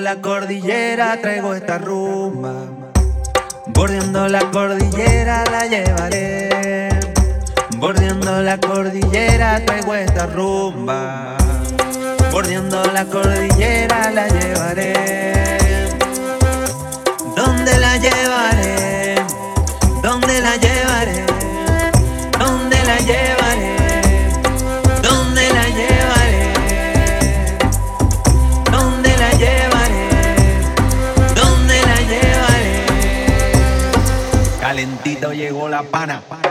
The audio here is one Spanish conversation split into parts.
la cordillera traigo esta rumba. Bordeando la cordillera la llevaré. Bordeando la cordillera traigo esta rumba. Bordeando la cordillera la llevaré. ¿Dónde la llevaré? ¿Dónde la llevaré? ¿Dónde la llevaré? Llegó la pana.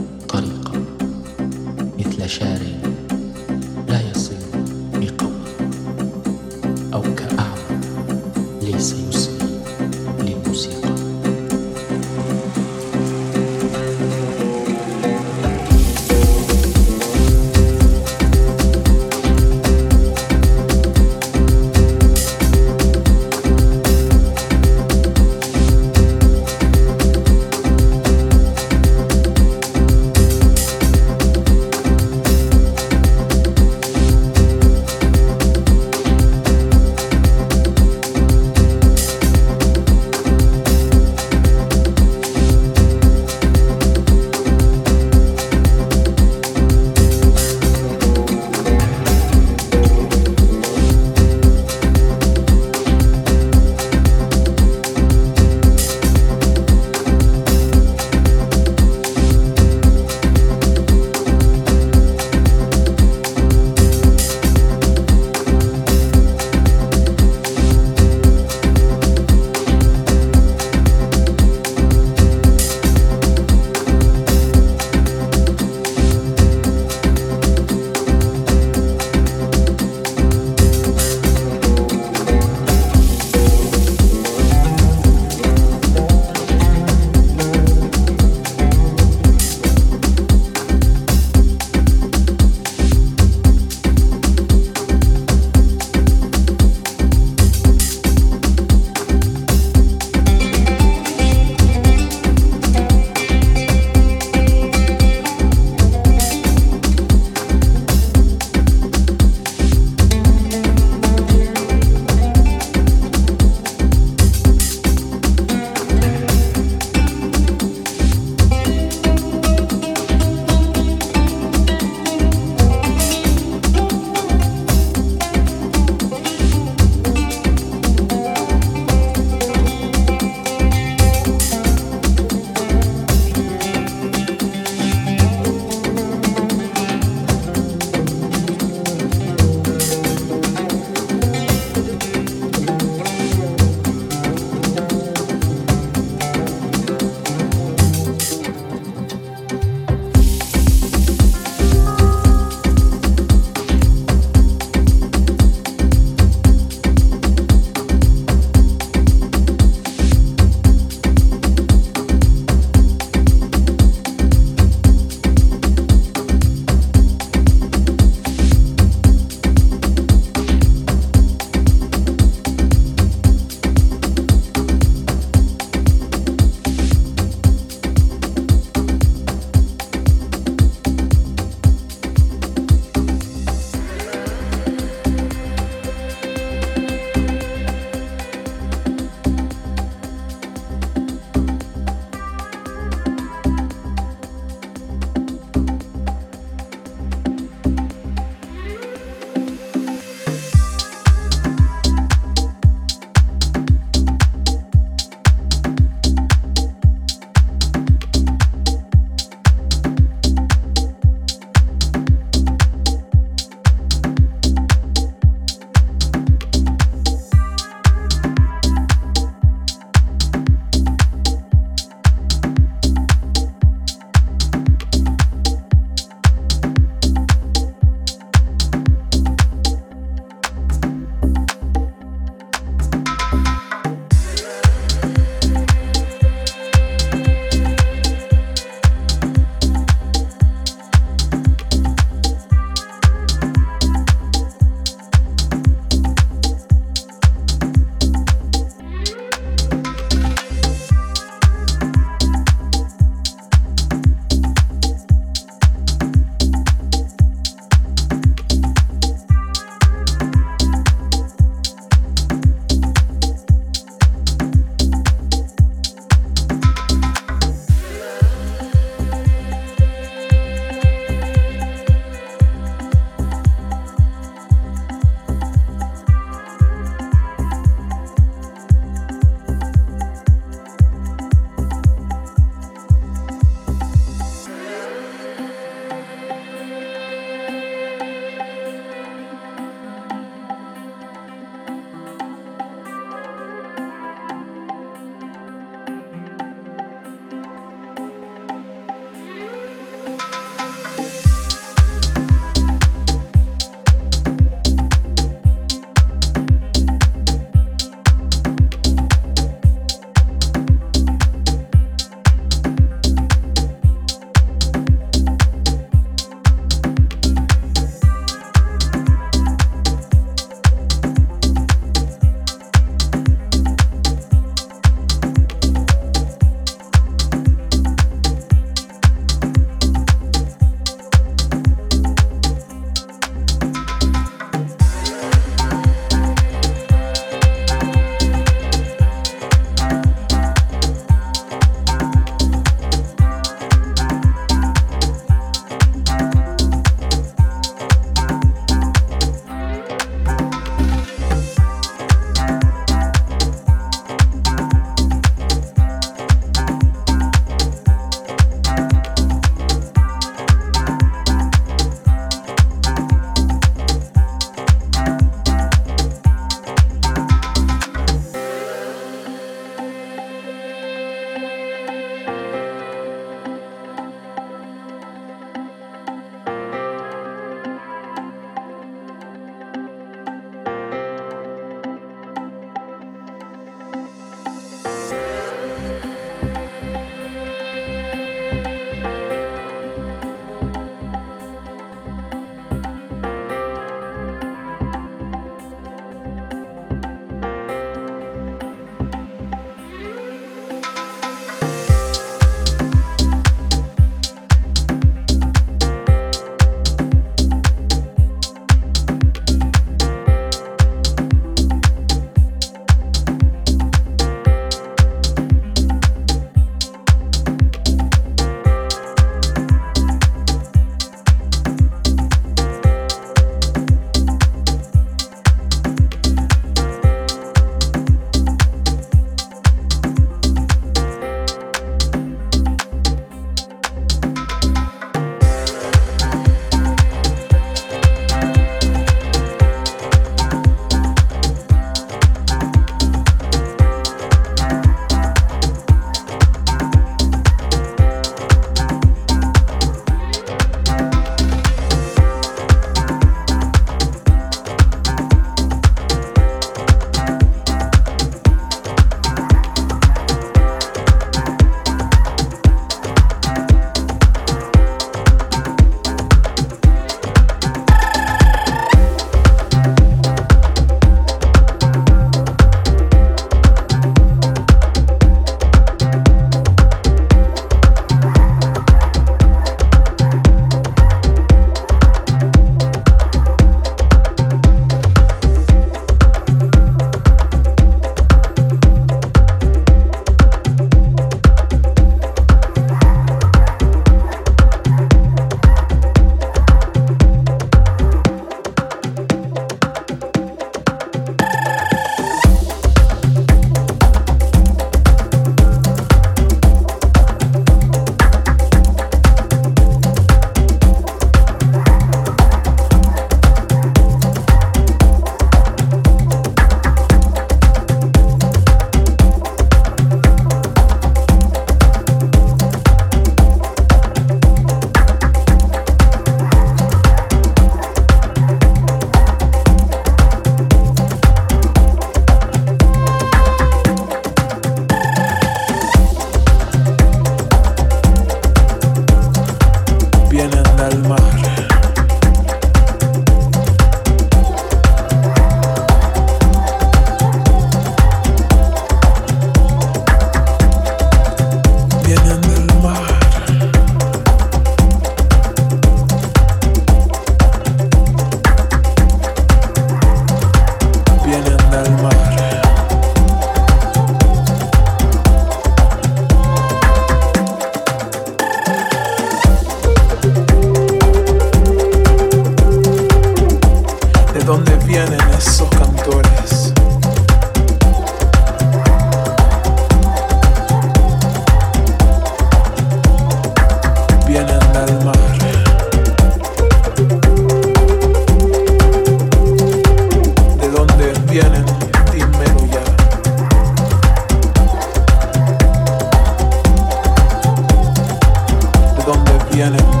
Yeah.